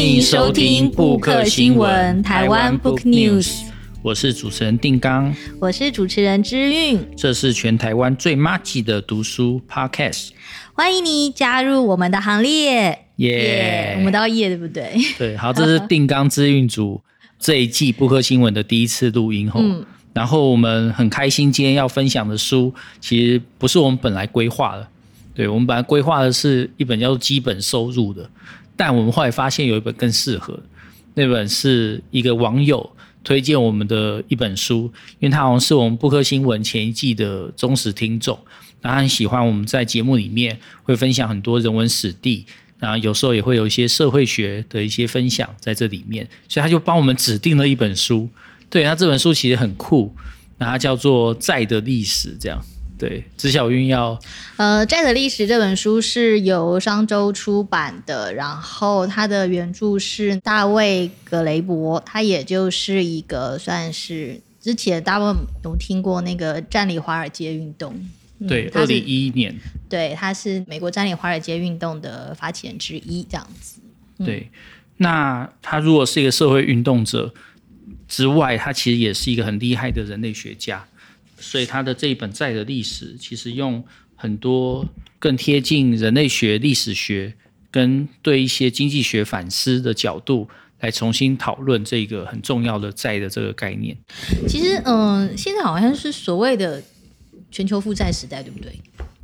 迎收听布克新闻台湾 Book News。我是主持人定刚，我是主持人之韵。这是全台湾最麻吉的读书 Podcast，欢迎你加入我们的行列。耶！我们都要耶，对不对？对，好，这是定刚之韵组这一季布克新闻的第一次录音后。嗯然后我们很开心，今天要分享的书其实不是我们本来规划的，对，我们本来规划的是一本叫做《基本收入》的，但我们后来发现有一本更适合，那本是一个网友推荐我们的一本书，因为他好像是我们布克新闻前一季的忠实听众，他很喜欢我们在节目里面会分享很多人文史地，然后有时候也会有一些社会学的一些分享在这里面，所以他就帮我们指定了一本书。对，他这本书其实很酷，那它叫做《债的历史》这样。对，知晓运要，呃，《债的历史》这本书是由商周出版的，然后它的原著是大卫·格雷伯，他也就是一个算是之前大部分有听过那个占领华尔街运动。对，二零一一年。对，他是美国占领华尔街运动的发起人之一，这样子。嗯、对，那他如果是一个社会运动者。之外，他其实也是一个很厉害的人类学家，所以他的这一本《债的历史》其实用很多更贴近人类学、历史学跟对一些经济学反思的角度来重新讨论这个很重要的债的这个概念。其实，嗯、呃，现在好像是所谓的全球负债时代，对不对？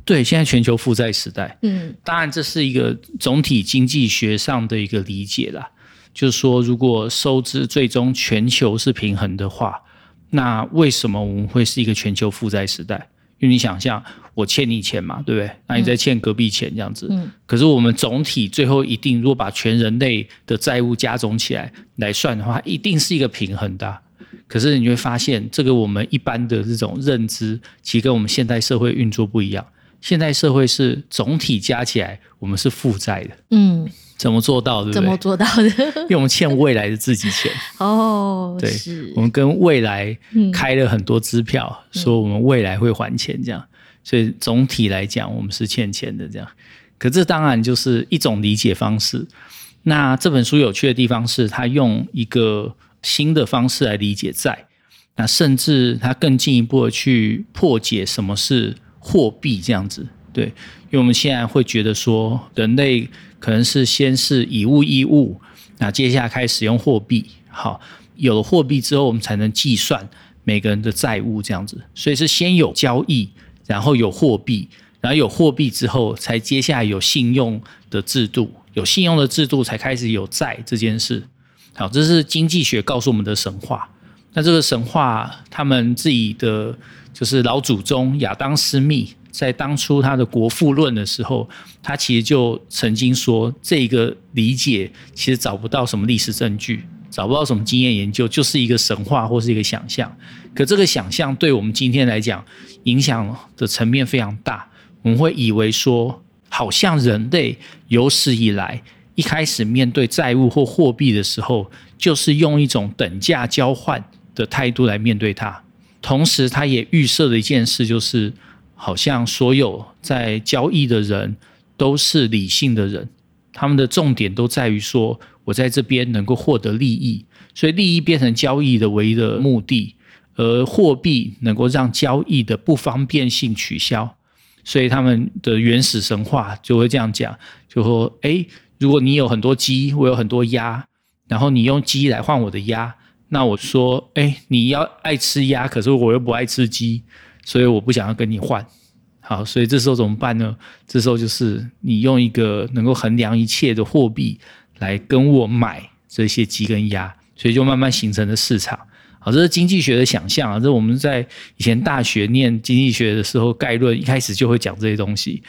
对，现在全球负债时代。嗯，当然这是一个总体经济学上的一个理解啦。就是说，如果收支最终全球是平衡的话，那为什么我们会是一个全球负债时代？因为你想象，我欠你钱嘛，对不对？那你再欠隔壁钱这样子。嗯。可是我们总体最后一定，如果把全人类的债务加总起来来算的话，一定是一个平衡的。可是你会发现，这个我们一般的这种认知，其实跟我们现代社会运作不一样。现代社会是总体加起来，我们是负债的。嗯。怎么做到的？怎么做到的？因为我们欠未来的自己钱。哦，对，我们跟未来开了很多支票，嗯，说我们未来会还钱，这样。所以总体来讲，我们是欠钱的，这样。可这当然就是一种理解方式。那这本书有趣的地方是，他用一个新的方式来理解债。那甚至他更进一步的去破解什么是货币，这样子。对，因为我们现在会觉得说，人类。可能是先是以物易物，那接下来开始使用货币。好，有了货币之后，我们才能计算每个人的债务这样子。所以是先有交易，然后有货币，然后有货币之后，才接下来有信用的制度。有信用的制度，才开始有债这件事。好，这是经济学告诉我们的神话。那这个神话，他们自己的就是老祖宗亚当·斯密。在当初他的《国富论》的时候，他其实就曾经说，这个理解其实找不到什么历史证据，找不到什么经验研究，就是一个神话或是一个想象。可这个想象对我们今天来讲，影响的层面非常大。我们会以为说，好像人类有史以来一开始面对债务或货币的时候，就是用一种等价交换的态度来面对它。同时，他也预设了一件事，就是。好像所有在交易的人都是理性的人，他们的重点都在于说，我在这边能够获得利益，所以利益变成交易的唯一的目的，而货币能够让交易的不方便性取消，所以他们的原始神话就会这样讲，就说：哎，如果你有很多鸡，我有很多鸭，然后你用鸡来换我的鸭，那我说：哎，你要爱吃鸭，可是我又不爱吃鸡。所以我不想要跟你换，好，所以这时候怎么办呢？这时候就是你用一个能够衡量一切的货币来跟我买这些鸡跟鸭，所以就慢慢形成了市场。好，这是经济学的想象啊，这我们在以前大学念经济学的时候概论一开始就会讲这些东西。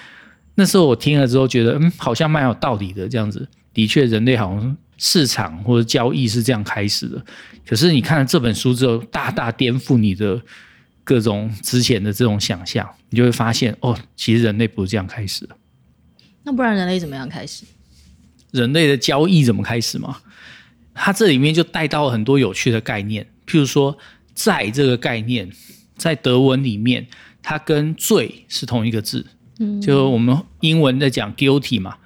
那时候我听了之后觉得，嗯，好像蛮有道理的，这样子的确人类好像市场或者交易是这样开始的。可是你看了这本书之后，大大颠覆你的。各种之前的这种想象，你就会发现哦，其实人类不是这样开始的。那不然人类怎么样开始？人类的交易怎么开始嘛？它这里面就带到了很多有趣的概念，譬如说债这个概念，在德文里面，它跟罪是同一个字。嗯，就我们英文在讲 guilty 嘛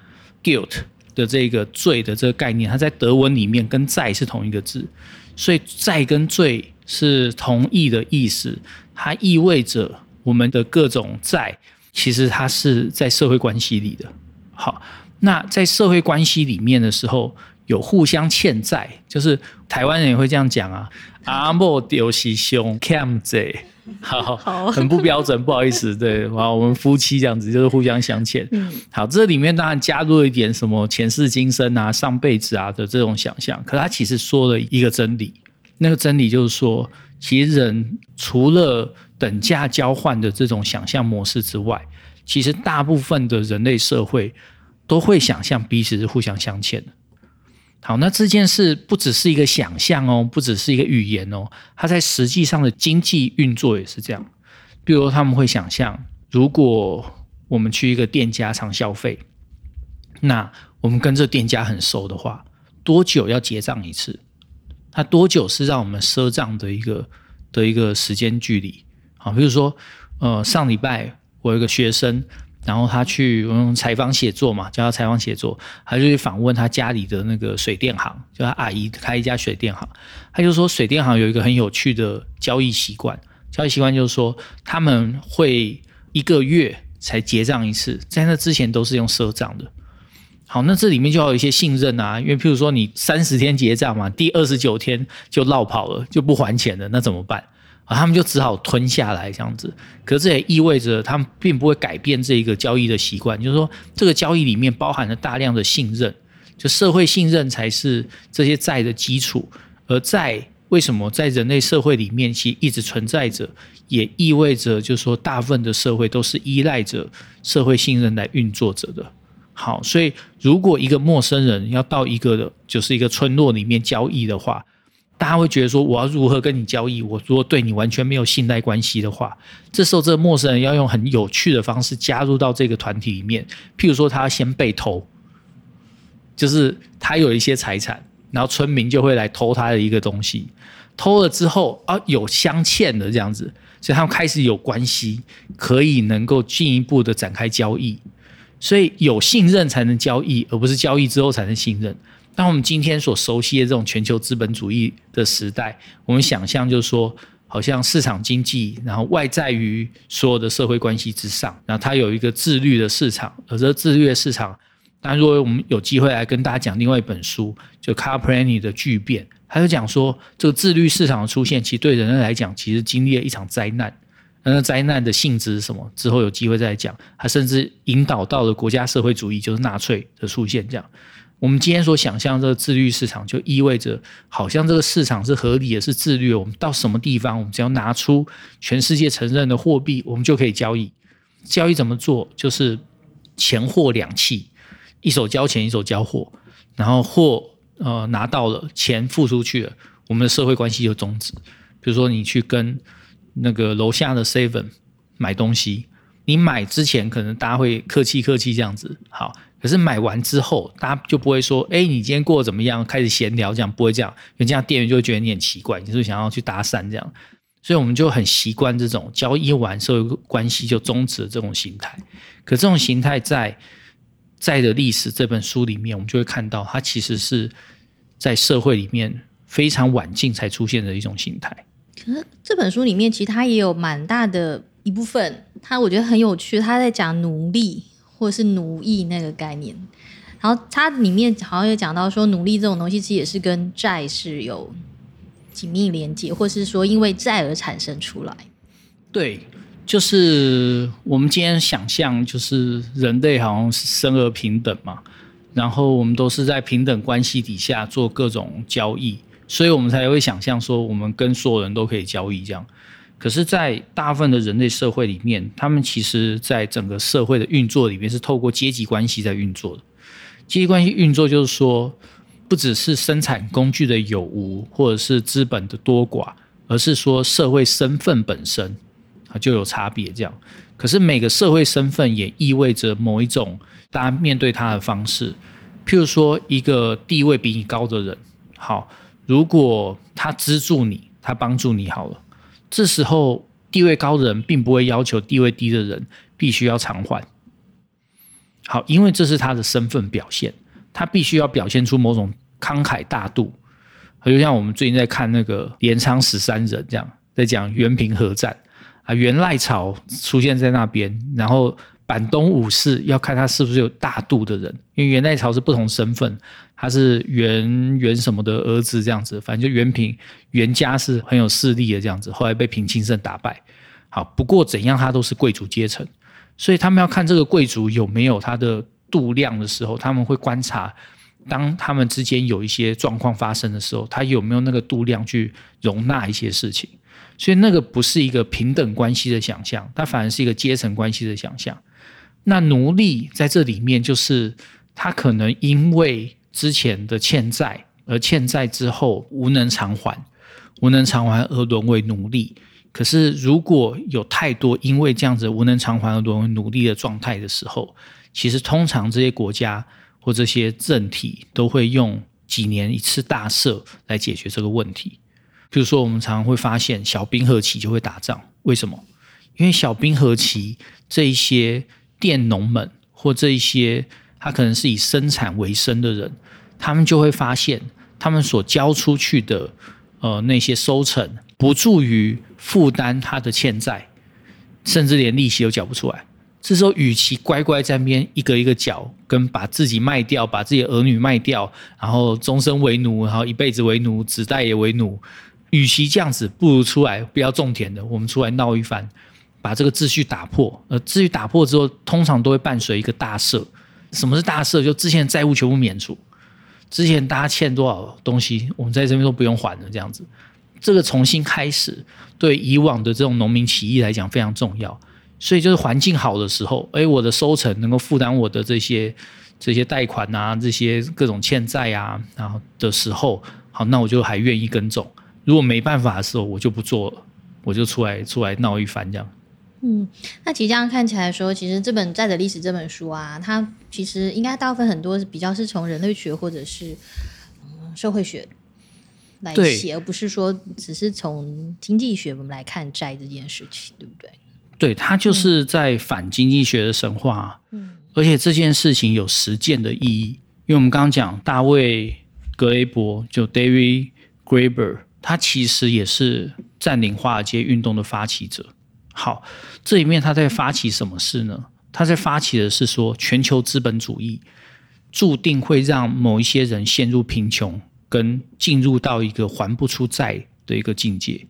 ，guilt 的这个罪的这个概念，它在德文里面跟债是同一个字，所以债跟罪是同意的意思。它意味着我们的各种债，其实它是在社会关系里的。好，那在社会关系里面的时候，有互相欠债，就是台湾人也会这样讲啊，阿莫丢西兄欠债。好，好，很不标准，不好意思，对，好，我们夫妻这样子就是互相相欠。嗯，好，这里面当然加入了一点什么前世今生啊、上辈子啊的这种想象，可他其实说了一个真理，那个真理就是说，其实人除了等价交换的这种想象模式之外，其实大部分的人类社会都会想象彼此是互相相欠的。好，那这件事不只是一个想象哦，不只是一个语言哦，它在实际上的经济运作也是这样。比如他们会想象，如果我们去一个店家常消费，那我们跟这店家很熟的话，多久要结账一次？它多久是让我们赊账的一个的一个时间距离？好，比如说，呃，上礼拜我有一个学生。然后他去嗯采访写作嘛，叫他采访写作，他就去访问他家里的那个水电行，就他阿姨开一家水电行，他就说水电行有一个很有趣的交易习惯，交易习惯就是说他们会一个月才结账一次，在那之前都是用赊账的。好，那这里面就要有一些信任啊，因为譬如说你三十天结账嘛，第二十九天就落跑了，就不还钱了，那怎么办？啊，他们就只好吞下来这样子，可是这也意味着他们并不会改变这一个交易的习惯，就是说这个交易里面包含了大量的信任，就社会信任才是这些债的基础。而债为什么在人类社会里面其实一直存在着，也意味着就是说大部分的社会都是依赖着社会信任来运作着的。好，所以如果一个陌生人要到一个就是一个村落里面交易的话，大家会觉得说，我要如何跟你交易？我如果对你完全没有信赖关系的话，这时候这个陌生人要用很有趣的方式加入到这个团体里面。譬如说，他先被偷，就是他有一些财产，然后村民就会来偷他的一个东西。偷了之后啊，有相欠的这样子，所以他们开始有关系，可以能够进一步的展开交易。所以有信任才能交易，而不是交易之后才能信任。当我们今天所熟悉的这种全球资本主义的时代，我们想象就是说，好像市场经济，然后外在于所有的社会关系之上，然后它有一个自律的市场，而这自律的市场，当然如果我们有机会来跟大家讲另外一本书，就 Carprani 的巨变，他就讲说，这个自律市场的出现，其实对人类来讲，其实经历了一场灾难。那灾难的性质是什么？之后有机会再讲。他甚至引导到了国家社会主义，就是纳粹的出现，这样。我们今天所想象这个自律市场，就意味着好像这个市场是合理的，是自律。我们到什么地方，我们只要拿出全世界承认的货币，我们就可以交易。交易怎么做？就是钱货两訖，一手交钱，一手交货，然后货呃拿到了，钱付出去了，我们的社会关系就终止。比如说你去跟那个楼下的 Seven 买东西，你买之前可能大家会客气客气这样子，好。可是买完之后，大家就不会说：“哎，你今天过得怎么样？”开始闲聊，这样不会这样，因为这样店员就会觉得你很奇怪，你是不是想要去搭讪这样？所以我们就很习惯这种交易完社会关系就终止的这种形态。可这种形态在在的历史这本书里面，我们就会看到，它其实是在社会里面非常晚近才出现的一种形态。可是这本书里面，其实它也有蛮大的一部分，它我觉得很有趣，它在讲奴隶。或是奴役那个概念，然后它里面好像有讲到说，奴隶这种东西其实也是跟债是有紧密连接，或是说因为债而产生出来。对，就是我们今天想象，就是人类好像是生而平等嘛，然后我们都是在平等关系底下做各种交易，所以我们才会想象说，我们跟所有人都可以交易这样。可是，在大部分的人类社会里面，他们其实在整个社会的运作里面是透过阶级关系在运作的。阶级关系运作就是说，不只是生产工具的有无，或者是资本的多寡，而是说社会身份本身啊就有差别。这样，可是每个社会身份也意味着某一种大家面对他的方式。譬如说，一个地位比你高的人，好，如果他资助你，他帮助你好了。这时候，地位高的人并不会要求地位低的人必须要偿还。好，因为这是他的身份表现。他必须要表现出某种慷慨大度。就像我们最近在看那个镰仓十三人这样，在讲原平合战啊，源赖朝出现在那边，然后板东武士要看他是不是有大度的人，因为元代朝是不同身份，他是元元什么的儿子这样子，反正就元平元家是很有势力的这样子，后来被平清盛打败。好，不过怎样他都是贵族阶层，所以他们要看这个贵族有没有他的度量的时候，他们会观察。当他们之间有一些状况发生的时候，他有没有那个度量去容纳一些事情？所以那个不是一个平等关系的想象，它反而是一个阶层关系的想象。那奴隶在这里面，就是他可能因为之前的欠债，而欠债之后无能偿还，无能偿还而沦为奴隶。可是如果有太多因为这样子无能偿还而沦为奴隶的状态的时候，其实通常这些国家。或这些政体都会用几年一次大赦来解决这个问题。比如说，我们常常会发现小冰河期就会打仗，为什么？因为小冰河期这一些佃农们或这一些他可能是以生产为生的人，他们就会发现他们所交出去的呃那些收成不足以负担他的欠债，甚至连利息都缴不出来。这时候，与其乖乖在那边一个一个缴，跟把自己卖掉，把自己的儿女卖掉，然后终身为奴，然后一辈子为奴，子代也为奴，与其这样子，不如出来不要种田的，我们出来闹一番，把这个秩序打破。呃，秩序打破之后，通常都会伴随一个大赦。什么是大赦？就之前债务全部免除，之前大家欠多少东西，我们在这边都不用还了。这样子，这个重新开始，对以往的这种农民起义来讲非常重要。所以就是环境好的时候，诶，我的收成能够负担我的这些这些贷款啊，这些各种欠债啊，然后的时候，好，那我就还愿意耕种。如果没办法的时候，我就不做了，我就出来出来闹一番这样。嗯，那其实这样看起来说，其实这本《债的历史》这本书啊，它其实应该大部分很多是比较是从人类学或者是嗯社会学来写，而不是说只是从经济学我们来看债这件事情，对不对？对，它就是在反经济学的神话，嗯，而且这件事情有实践的意义，因为我们刚刚讲大卫·格雷伯，就 David Graeber，他其实也是占领华尔街运动的发起者。好，这里面他在发起什么事呢？他在发起的是说，全球资本主义注定会让某一些人陷入贫穷，跟进入到一个还不出债的一个境界，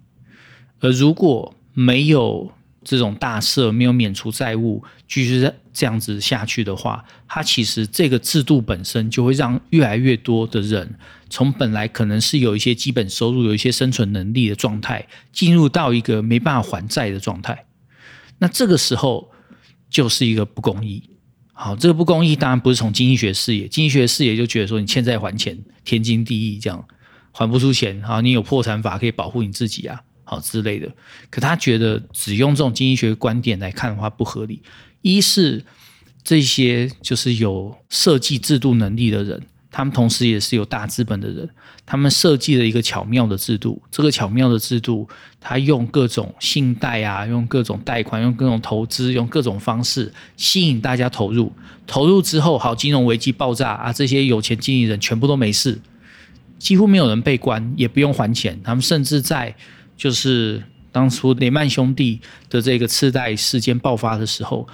而如果没有这种大赦没有免除债务，继续这样子下去的话，它其实这个制度本身就会让越来越多的人从本来可能是有一些基本收入、有一些生存能力的状态，进入到一个没办法还债的状态。那这个时候就是一个不公义。好，这个不公义当然不是从经济学视野，经济学视野就觉得说你欠债还钱天经地义，这样还不出钱，好，你有破产法可以保护你自己啊。之类的，可他觉得只用这种经济学观点来看的话不合理。一是这些就是有设计制度能力的人，他们同时也是有大资本的人，他们设计了一个巧妙的制度。这个巧妙的制度，他用各种信贷啊，用各种贷款，用各种投资，用各种方式吸引大家投入。投入之后，好，金融危机爆炸啊，这些有钱经理人全部都没事，几乎没有人被关，也不用还钱。他们甚至在就是当初雷曼兄弟的这个次贷事件爆发的时候，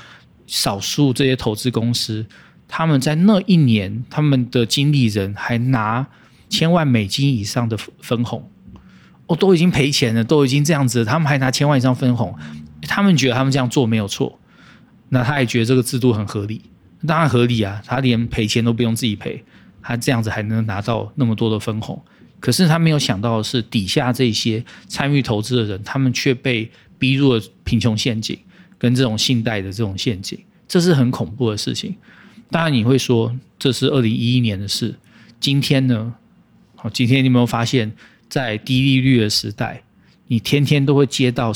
少数这些投资公司，他们在那一年，他们的经理人还拿千万美金以上的分红，哦，都已经赔钱了，都已经这样子，他们还拿千万以上分红，他们觉得他们这样做没有错，那他也觉得这个制度很合理，当然合理啊，他连赔钱都不用自己赔，他这样子还能拿到那么多的分红。可是他没有想到的是，底下这些参与投资的人，他们却被逼入了贫穷陷阱，跟这种信贷的这种陷阱，这是很恐怖的事情。当然你会说，这是二零一一年的事。今天呢？好，今天你有没有发现，在低利率的时代，你天天都会接到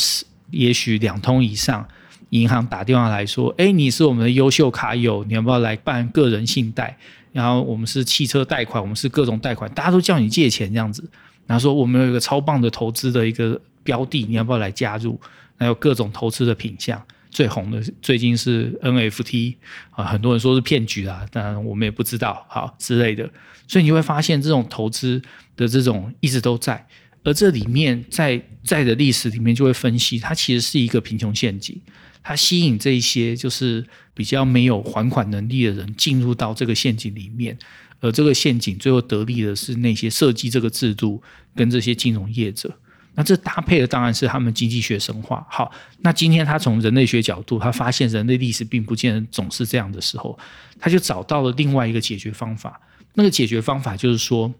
也许两通以上银行打电话来说：“哎，你是我们的优秀卡友，你要不要来办个人信贷？”然后我们是汽车贷款，我们是各种贷款，大家都叫你借钱这样子。然后说我们有一个超棒的投资的一个标的，你要不要来加入？还有各种投资的品项，最红的最近是 NFT 啊，很多人说是骗局啊，当然我们也不知道好之类的，所以你会发现这种投资的这种一直都在，而这里面在在的历史里面就会分析，它其实是一个贫穷陷阱，它吸引这一些就是比较没有还款能力的人进入到这个陷阱里面，而这个陷阱最后得利的是那些设计这个制度跟这些金融业者。那这搭配的当然是他们经济学神话。好，那今天他从人类学角度，他发现人类历史并不见得总是这样的时候，他就找到了另外一个解决方法。那个解决方法就是说，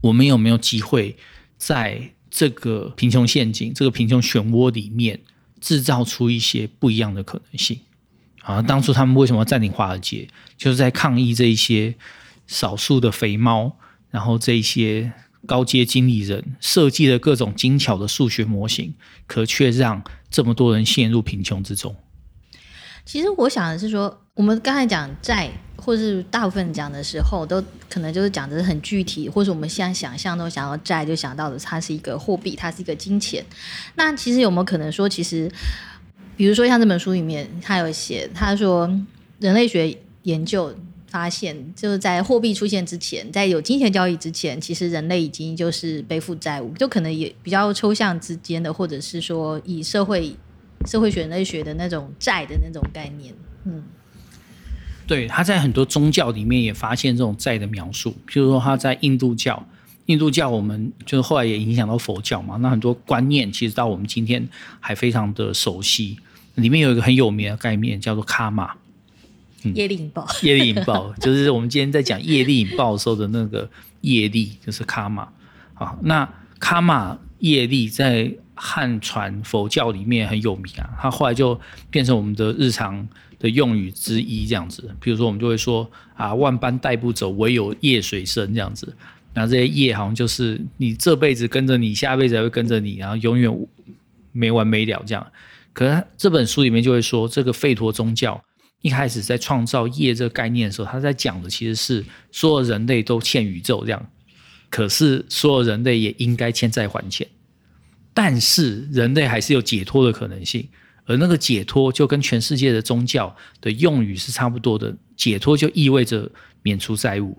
我们有没有机会在这个贫穷陷阱、这个贫穷漩涡里面，制造出一些不一样的可能性？啊，当初他们为什么要占领华尔街？就是在抗议这一些少数的肥猫，然后这一些。高阶经理人设计了各种精巧的数学模型，可却让这么多人陷入贫穷之中。其实我想的是说，我们刚才讲债，或是大部分讲的时候，都可能就是讲的很具体，或者我们现在想象都想到债，就想到的它是一个货币，它是一个金钱。那其实有没有可能说，其实比如说像这本书里面，他有写，他说人类学研究。发现就是在货币出现之前，在有金钱交易之前，其实人类已经就是背负债务，就可能也比较抽象之间的，或者是说以社会社会学人类学的那种债的那种概念。嗯，对，他在很多宗教里面也发现这种债的描述，譬如说他在印度教，印度教我们就是后来也影响到佛教嘛，那很多观念其实到我们今天还非常的熟悉，里面有一个很有名的概念叫做卡玛。业力引爆，业力引爆就是我们今天在讲业力引爆的时候的那个业力，就是卡玛。好，那卡玛业力在汉传佛教里面很有名啊，它后来就变成我们的日常的用语之一，这样子。比如说，我们就会说啊，万般带不走，唯有业随身这样子。那这些业好像就是你这辈子跟着你，下辈子还会跟着你，然后永远没完没了这样。可是这本书里面就会说，这个吠陀宗教。一开始在创造业这个概念的时候，他在讲的其实是所有人类都欠宇宙这样，可是所有人类也应该欠债还钱，但是人类还是有解脱的可能性，而那个解脱就跟全世界的宗教的用语是差不多的，解脱就意味着免除债务，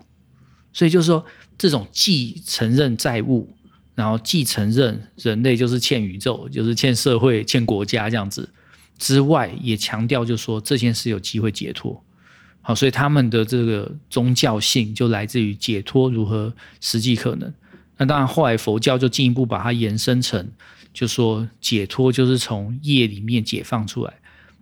所以就是说这种既承认债务，然后既承认人类就是欠宇宙，就是欠社会、欠国家这样子。之外，也强调就是说这件事有机会解脱，好，所以他们的这个宗教性就来自于解脱如何实际可能。那当然，后来佛教就进一步把它延伸成，就说解脱就是从业里面解放出来，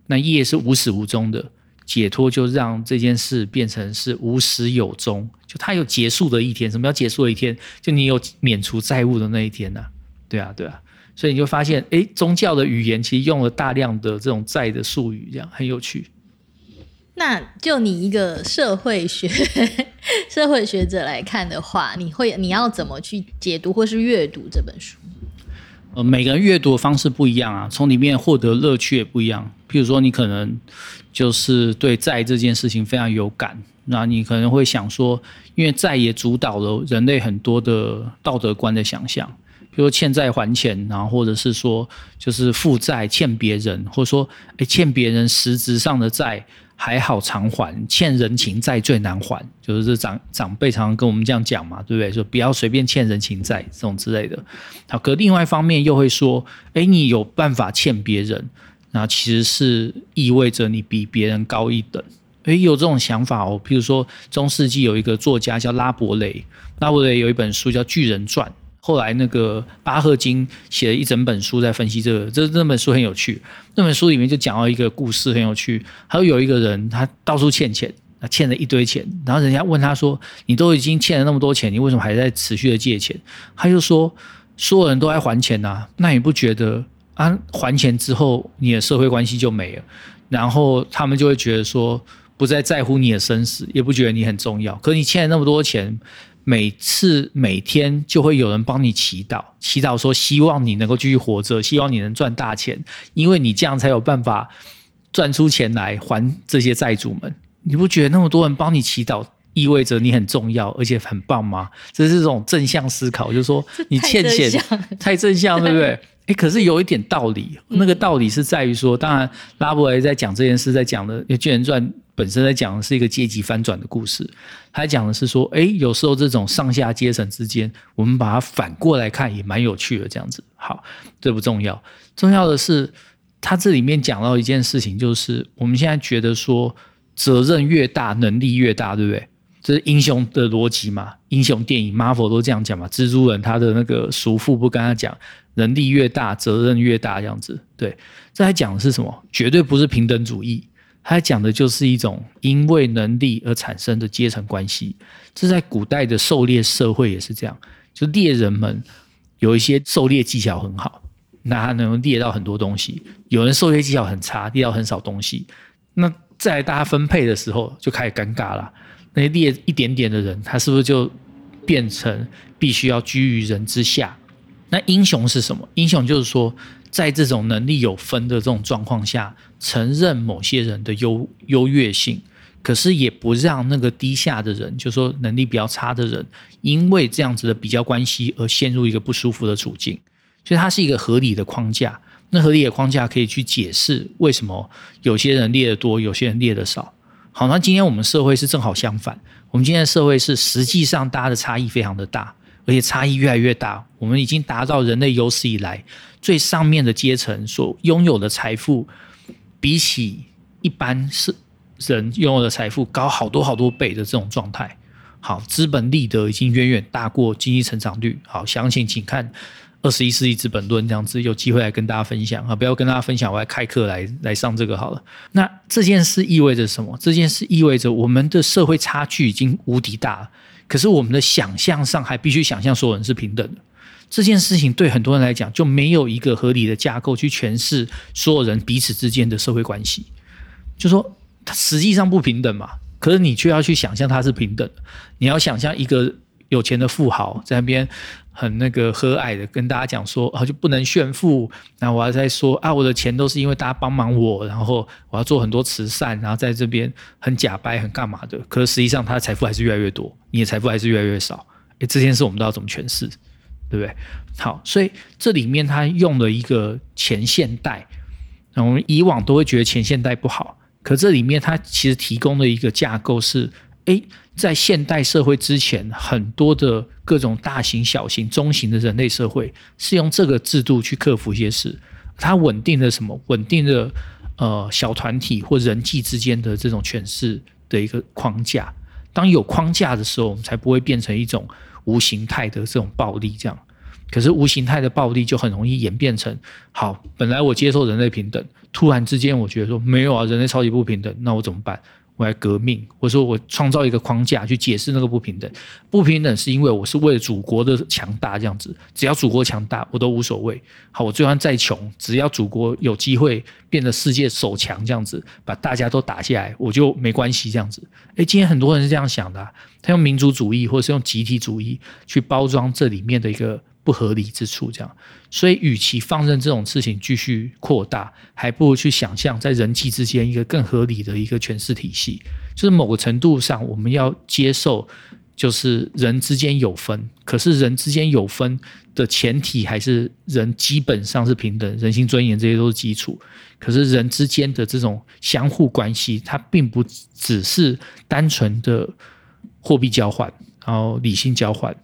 那业是无始无终的，解脱就让这件事变成是无始有终，就它有结束的一天。什么叫结束的一天？就你有免除债务的那一天呐、啊？对啊，对啊。所以你就发现，哎，宗教的语言其实用了大量的这种债的术语，这样很有趣。那就你一个社会学 社会学者来看的话，你会你要怎么去解读或是阅读这本书？呃，每个人阅读的方式不一样啊，从里面获得乐趣也不一样。譬如说，你可能就是对债这件事情非常有感，那你可能会想说，因为债也主导了人类很多的道德观的想象。比如说欠债还钱，然后或者是说就是负债欠别人，或者说诶欠别人实质上的债还好偿还，欠人情债最难还，就是这长长辈常常跟我们这样讲嘛，对不对？说不要随便欠人情债这种之类的。好，可另外一方面又会说，诶你有办法欠别人，那其实是意味着你比别人高一等。诶有这种想法哦。譬如说中世纪有一个作家叫拉伯雷，拉伯雷有一本书叫《巨人传》。后来，那个巴赫金写了一整本书在分析这个，这那本书很有趣。那本书里面就讲到一个故事，很有趣。还有有一个人，他到处欠钱，他欠了一堆钱。然后人家问他说：“你都已经欠了那么多钱，你为什么还在持续的借钱？”他就说：“所有人都在还钱呐，那你不觉得啊？还钱之后，你的社会关系就没了，然后他们就会觉得说，不再在乎你的生死，也不觉得你很重要。可你欠了那么多钱。”每次每天就会有人帮你祈祷，祈祷说希望你能够继续活着，希望你能赚大钱，因为你这样才有办法赚出钱来还这些债主们。你不觉得那么多人帮你祈祷，意味着你很重要，而且很棒吗？这是这种正向思考，就是说你欠钱太正向，对不对？哎，可是有一点道理，那个道理是在于说，当然拉伯雷在讲这件事，在讲的《巨人传》本身在讲的是一个阶级翻转的故事，他讲的是说，哎，有时候这种上下阶层之间，我们把它反过来看也蛮有趣的，这样子。好，这不重要，重要的是他这里面讲到一件事情，就是我们现在觉得说，责任越大，能力越大，对不对？这是英雄的逻辑嘛？英雄电影 Marvel 都这样讲嘛？蜘蛛人他的那个叔父不跟他讲，能力越大，责任越大，这样子。对，这还讲的是什么？绝对不是平等主义，他讲的就是一种因为能力而产生的阶层关系。这在古代的狩猎社会也是这样，就猎人们有一些狩猎技巧很好，那他能猎到很多东西；有人狩猎技巧很差，猎到很少东西。那在大家分配的时候就开始尴尬了。那些猎一点点的人，他是不是就变成必须要居于人之下？那英雄是什么？英雄就是说，在这种能力有分的这种状况下，承认某些人的优优越性，可是也不让那个低下的人，就是说能力比较差的人，因为这样子的比较关系而陷入一个不舒服的处境。所以它是一个合理的框架。那合理的框架可以去解释为什么有些人列得多，有些人列得少。好，那今天我们社会是正好相反。我们今天的社会是实际上大家的差异非常的大，而且差异越来越大。我们已经达到人类有史以来最上面的阶层所拥有的财富，比起一般是人拥有的财富高好多好多倍的这种状态。好，资本利得已经远远大过经济成长率。好，详情请看。二十一世纪资本论这样子，有机会来跟大家分享啊！不要跟大家分享，我来开课来来上这个好了。那这件事意味着什么？这件事意味着我们的社会差距已经无敌大了，可是我们的想象上还必须想象所有人是平等的。这件事情对很多人来讲就没有一个合理的架构去诠释所有人彼此之间的社会关系，就说它实际上不平等嘛。可是你却要去想象它是平等，你要想象一个有钱的富豪在那边。很那个和蔼的跟大家讲说啊，就不能炫富。然后我还在说啊，我的钱都是因为大家帮忙我，然后我要做很多慈善，然后在这边很假掰，很干嘛的。可是实际上他的财富还是越来越多，你的财富还是越来越少。诶，这件事我们都要怎么诠释，对不对？好，所以这里面他用了一个前现代，我们以往都会觉得前现代不好，可这里面他其实提供的一个架构是。诶，在现代社会之前，很多的各种大型、小型、中型的人类社会是用这个制度去克服一些事。它稳定的什么？稳定的呃小团体或人际之间的这种诠释的一个框架。当有框架的时候，我们才不会变成一种无形态的这种暴力。这样，可是无形态的暴力就很容易演变成：好，本来我接受人类平等，突然之间我觉得说没有啊，人类超级不平等，那我怎么办？我来革命，或者说我创造一个框架去解释那个不平等。不平等是因为我是为了祖国的强大这样子，只要祖国强大，我都无所谓。好，我就算再穷，只要祖国有机会变得世界首强这样子，把大家都打下来，我就没关系这样子。诶，今天很多人是这样想的，他用民族主义或者是用集体主义去包装这里面的一个。不合理之处，这样，所以与其放任这种事情继续扩大，还不如去想象在人际之间一个更合理的一个诠释体系。就是某个程度上，我们要接受，就是人之间有分，可是人之间有分的前提还是人基本上是平等，人性尊严这些都是基础。可是人之间的这种相互关系，它并不只是单纯的货币交换，然后理性交换。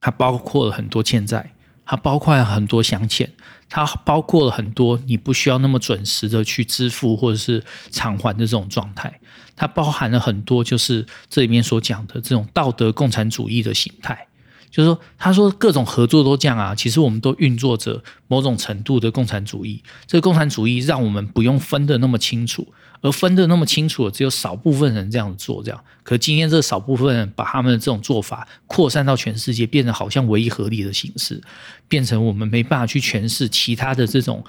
它包括了很多欠债，它包括了很多想欠，它包括了很多你不需要那么准时的去支付或者是偿还的这种状态，它包含了很多就是这里面所讲的这种道德共产主义的形态，就是说，他说各种合作都这样啊，其实我们都运作着某种程度的共产主义，这个共产主义让我们不用分得那么清楚。而分得那么清楚，只有少部分人这样做，这样。可今天这少部分人把他们的这种做法扩散到全世界，变成好像唯一合理的形式，变成我们没办法去诠释其他的这种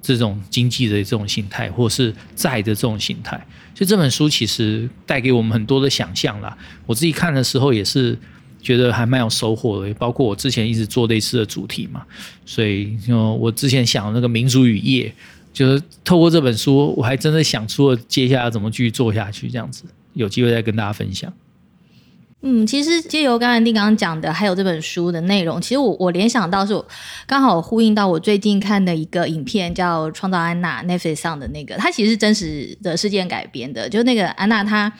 这种经济的这种形态，或是债的这种形态。所以这本书其实带给我们很多的想象啦。我自己看的时候也是觉得还蛮有收获的，包括我之前一直做类似的主题嘛。所以就，我之前想那个民族与业。就是透过这本书，我还真的想出了接下来怎么继续做下去，这样子有机会再跟大家分享。嗯，其实借由刚才丁刚刚讲的，还有这本书的内容，其实我我联想到是我刚好呼应到我最近看的一个影片，叫《创造安娜》Netflix 上的那个，它其实是真实的事件改编的，就那个安娜她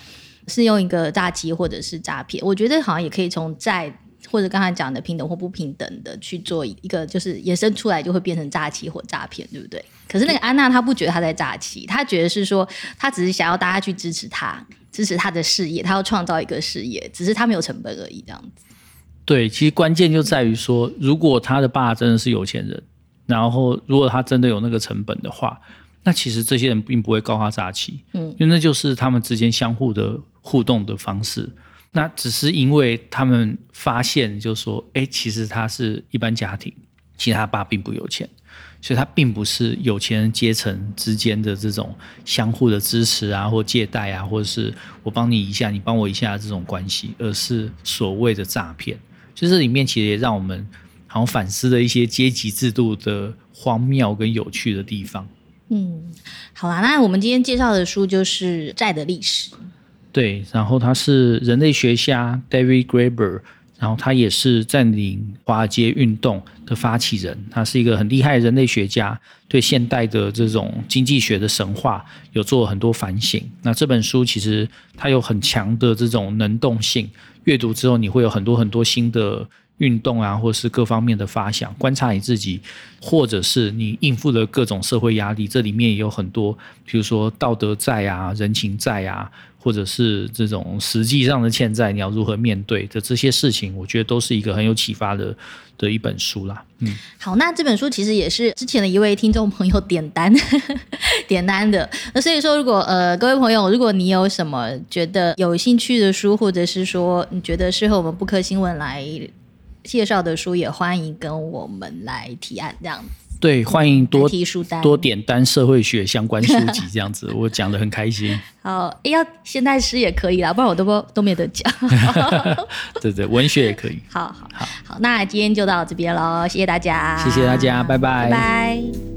是用一个诈欺或者是诈骗，我觉得好像也可以从债。或者刚才讲的平等或不平等的去做一个，就是衍生出来就会变成诈欺或诈骗，对不对？可是那个安娜她不觉得她在诈欺，她觉得是说她只是想要大家去支持她，支持她的事业，她要创造一个事业，只是她没有成本而已，这样子。对，其实关键就在于说，如果他的爸真的是有钱人，然后如果他真的有那个成本的话，那其实这些人并不会告他诈欺，嗯，因为那就是他们之间相互的互动的方式。那只是因为他们发现，就是说，哎，其实他是一般家庭，其实他爸并不有钱，所以他并不是有钱人阶层之间的这种相互的支持啊，或借贷啊，或者是我帮你一下，你帮我一下这种关系，而是所谓的诈骗。就这里面其实也让我们好像反思了一些阶级制度的荒谬跟有趣的地方。嗯，好啦，那我们今天介绍的书就是《债的历史》。对，然后他是人类学家 David Graeber，然后他也是占领华尔街运动的发起人，他是一个很厉害的人类学家，对现代的这种经济学的神话有做很多反省。那这本书其实它有很强的这种能动性，阅读之后你会有很多很多新的运动啊，或是各方面的发想，观察你自己，或者是你应付的各种社会压力，这里面也有很多，比如说道德债啊、人情债啊。或者是这种实际上的欠债，你要如何面对的这些事情，我觉得都是一个很有启发的的一本书啦。嗯，好，那这本书其实也是之前的一位听众朋友点单点单的。那所以说，如果呃各位朋友，如果你有什么觉得有兴趣的书，或者是说你觉得适合我们不克新闻来介绍的书，也欢迎跟我们来提案这样子。对，欢迎多提书单，多点单社会学相关书籍，这样子 我讲得很开心。好，哎要现代诗也可以啦，不然我都不都没得讲。对对，文学也可以。好好好好，那今天就到这边喽，谢谢大家，谢谢大家，拜拜，拜拜。